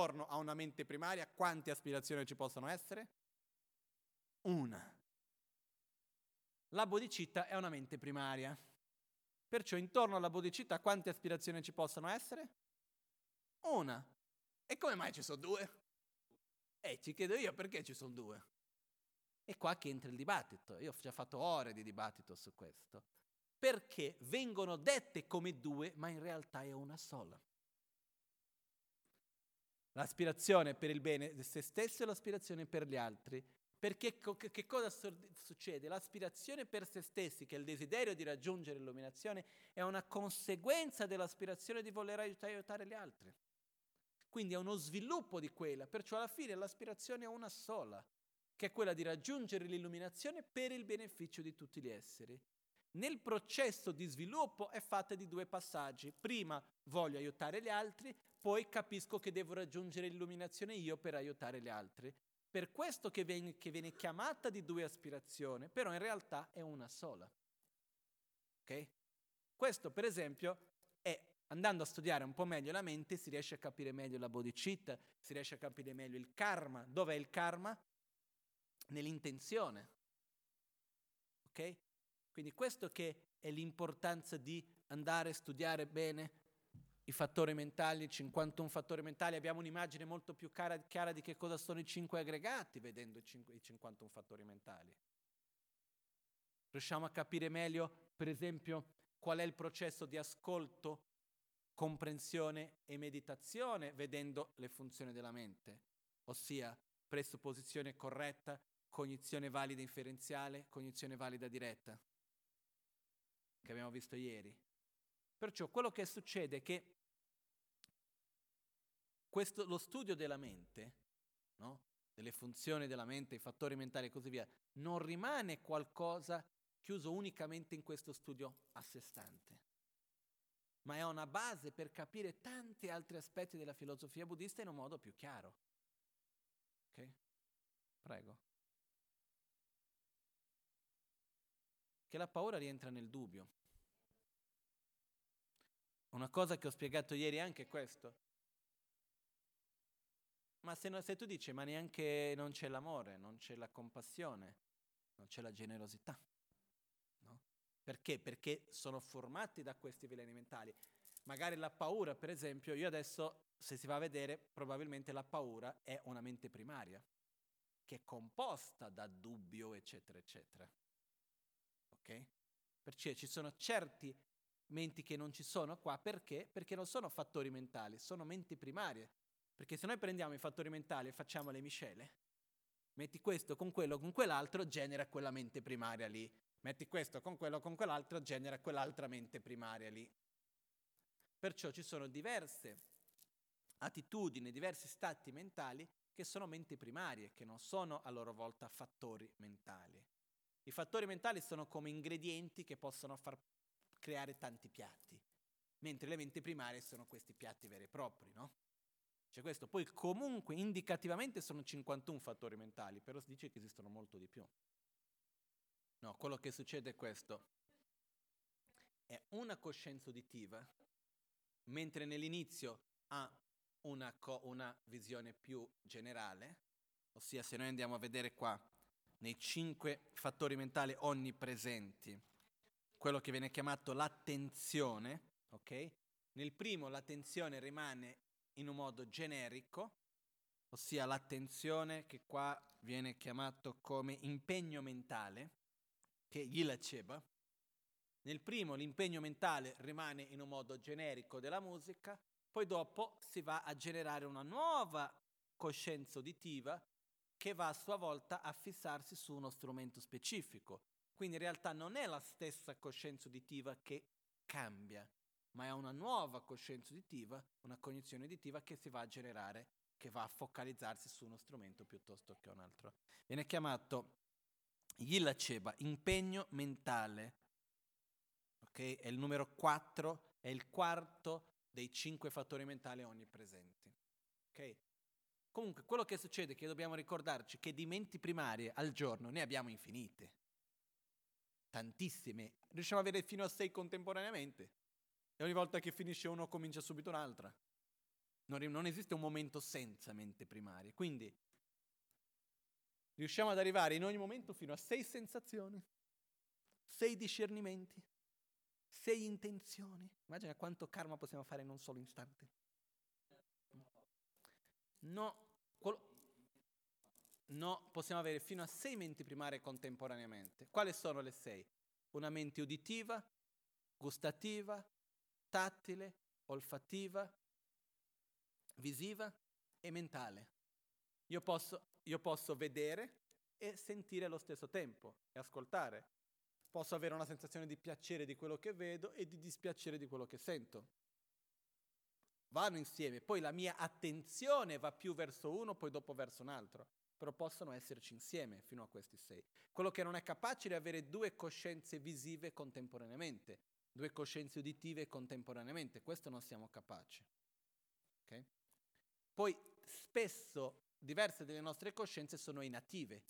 intorno a una mente primaria, quante aspirazioni ci possono essere? Una. La bodhicitta è una mente primaria. Perciò intorno alla bodhicitta quante aspirazioni ci possono essere? Una. E come mai ci sono due? Eh, ci chiedo io perché ci sono due. E qua che entra il dibattito. Io ho già fatto ore di dibattito su questo. Perché vengono dette come due, ma in realtà è una sola. L'aspirazione per il bene di se stesso e l'aspirazione per gli altri. Perché che cosa succede? L'aspirazione per se stessi, che è il desiderio di raggiungere l'illuminazione, è una conseguenza dell'aspirazione di voler aiutare, aiutare gli altri. Quindi è uno sviluppo di quella, perciò alla fine l'aspirazione è una sola, che è quella di raggiungere l'illuminazione per il beneficio di tutti gli esseri. Nel processo di sviluppo è fatta di due passaggi. Prima voglio aiutare gli altri, poi capisco che devo raggiungere l'illuminazione io per aiutare gli altri. Per questo che viene, che viene chiamata di due aspirazioni, però in realtà è una sola. Ok? Questo, per esempio, è andando a studiare un po' meglio la mente, si riesce a capire meglio la bodhicitta, si riesce a capire meglio il karma. Dov'è il karma? Nell'intenzione. Ok? Quindi questo che è l'importanza di andare a studiare bene i fattori mentali, 51 fattori mentali, abbiamo un'immagine molto più chiara, chiara di che cosa sono i cinque aggregati vedendo i, 5, i 51 fattori mentali. Riusciamo a capire meglio, per esempio, qual è il processo di ascolto, comprensione e meditazione vedendo le funzioni della mente, ossia presupposizione corretta, cognizione valida inferenziale, cognizione valida diretta, che abbiamo visto ieri. Perciò quello che succede è che questo, lo studio della mente, no? delle funzioni della mente, i fattori mentali e così via, non rimane qualcosa chiuso unicamente in questo studio a sé stante, ma è una base per capire tanti altri aspetti della filosofia buddista in un modo più chiaro. Ok? Prego. Che la paura rientra nel dubbio. Una cosa che ho spiegato ieri è anche questo. Ma se, no, se tu dici, ma neanche non c'è l'amore, non c'è la compassione, non c'è la generosità. No? Perché? Perché sono formati da questi veleni mentali. Magari la paura, per esempio, io adesso, se si va a vedere, probabilmente la paura è una mente primaria, che è composta da dubbio, eccetera, eccetera. Ok? Perché ci sono certi menti che non ci sono qua, perché? Perché non sono fattori mentali, sono menti primarie perché se noi prendiamo i fattori mentali e facciamo le miscele, metti questo con quello con quell'altro, genera quella mente primaria lì. Metti questo con quello con quell'altro, genera quell'altra mente primaria lì. Perciò ci sono diverse attitudini, diversi stati mentali che sono menti primarie, che non sono a loro volta fattori mentali. I fattori mentali sono come ingredienti che possono far creare tanti piatti, mentre le menti primarie sono questi piatti veri e propri, no? C'è questo. Poi comunque indicativamente sono 51 fattori mentali, però si dice che esistono molto di più. No, quello che succede è questo. È una coscienza uditiva, mentre nell'inizio ha una, co- una visione più generale, ossia se noi andiamo a vedere qua nei cinque fattori mentali onnipresenti, quello che viene chiamato l'attenzione, ok? Nel primo l'attenzione rimane in un modo generico, ossia l'attenzione che qua viene chiamato come impegno mentale, che gli laceba. Nel primo l'impegno mentale rimane in un modo generico della musica, poi dopo si va a generare una nuova coscienza uditiva che va a sua volta a fissarsi su uno strumento specifico. Quindi in realtà non è la stessa coscienza uditiva che cambia, ma è una nuova coscienza uditiva, una cognizione uditiva che si va a generare, che va a focalizzarsi su uno strumento piuttosto che un altro. Viene chiamato Yilla Cheba, impegno mentale. Okay? È il numero 4, è il quarto dei cinque fattori mentali onnipresenti. Okay? Comunque, quello che succede è che dobbiamo ricordarci che di menti primarie al giorno ne abbiamo infinite. Tantissime. Riusciamo ad avere fino a sei contemporaneamente. E ogni volta che finisce uno comincia subito un'altra. Non, non esiste un momento senza mente primaria. Quindi riusciamo ad arrivare in ogni momento fino a sei sensazioni, sei discernimenti, sei intenzioni. Immagina quanto karma possiamo fare in un solo istante. No, no, possiamo avere fino a sei menti primarie contemporaneamente. Quali sono le sei? Una mente uditiva, gustativa, tattile, olfattiva, visiva e mentale. Io posso, io posso vedere e sentire allo stesso tempo e ascoltare. Posso avere una sensazione di piacere di quello che vedo e di dispiacere di quello che sento. Vanno insieme, poi la mia attenzione va più verso uno, poi dopo verso un altro, però possono esserci insieme fino a questi sei. Quello che non è capace è avere due coscienze visive contemporaneamente, due coscienze uditive contemporaneamente, questo non siamo capaci. Okay? Poi spesso diverse delle nostre coscienze sono inative,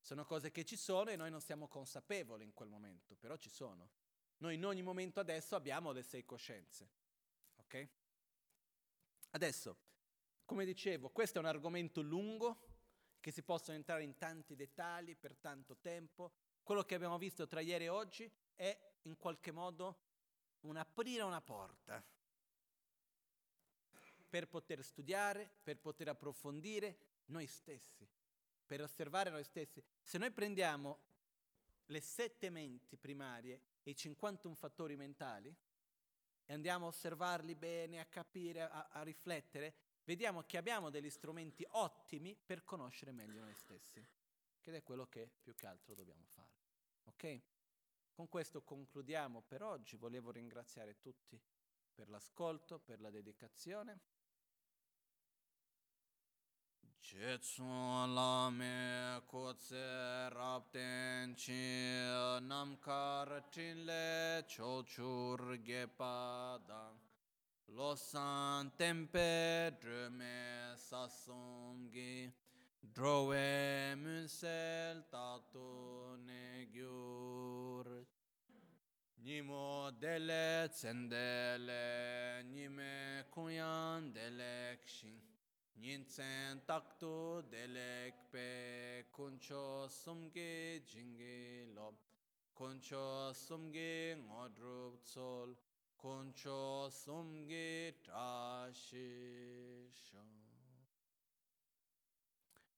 sono cose che ci sono e noi non siamo consapevoli in quel momento, però ci sono. Noi in ogni momento adesso abbiamo le sei coscienze. Ok? Adesso, come dicevo, questo è un argomento lungo che si possono entrare in tanti dettagli per tanto tempo. Quello che abbiamo visto tra ieri e oggi è in qualche modo un aprire una porta per poter studiare, per poter approfondire noi stessi, per osservare noi stessi. Se noi prendiamo le sette menti primarie e i 51 fattori mentali e andiamo a osservarli bene, a capire, a, a riflettere, vediamo che abbiamo degli strumenti ottimi per conoscere meglio noi stessi, che è quello che più che altro dobbiamo fare. Ok? Con questo concludiamo per oggi. Volevo ringraziare tutti per l'ascolto, per la dedicazione. Chetsun lame kotse rapten chi namkar chinle chochur gepadang losan tempe drume sasumgi Drove munsel tatu ne gyur. Nimo dele tsendele nime kunyan delek shin Nintsen taktu delek pe kuncho sumge jingi lob. Kuncho sumge ngodrup tsol. Kuncho sumge tashi